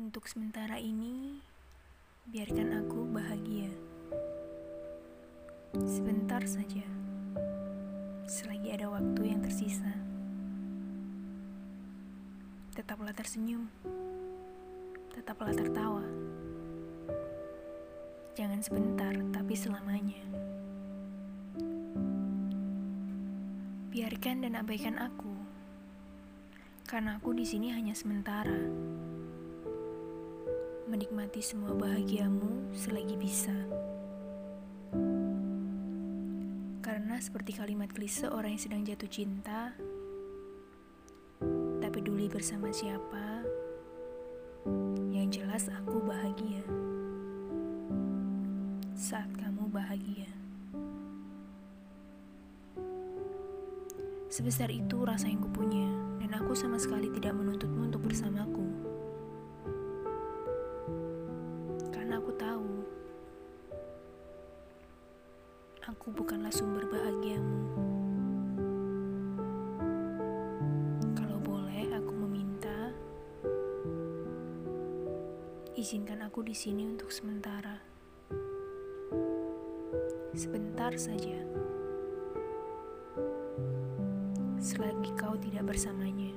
Untuk sementara ini, biarkan aku bahagia. Sebentar saja, selagi ada waktu yang tersisa. Tetaplah tersenyum, tetaplah tertawa. Jangan sebentar, tapi selamanya. Biarkan dan abaikan aku, karena aku di sini hanya sementara menikmati semua bahagiamu selagi bisa. Karena seperti kalimat klise orang yang sedang jatuh cinta, tak peduli bersama siapa, yang jelas aku bahagia. Saat kamu bahagia. Sebesar itu rasa yang kupunya, dan aku sama sekali tidak menuntutmu untuk bersamaku. Aku bukanlah sumber bahagiamu. Kalau boleh, aku meminta izinkan aku di sini untuk sementara. Sebentar saja. Selagi kau tidak bersamanya.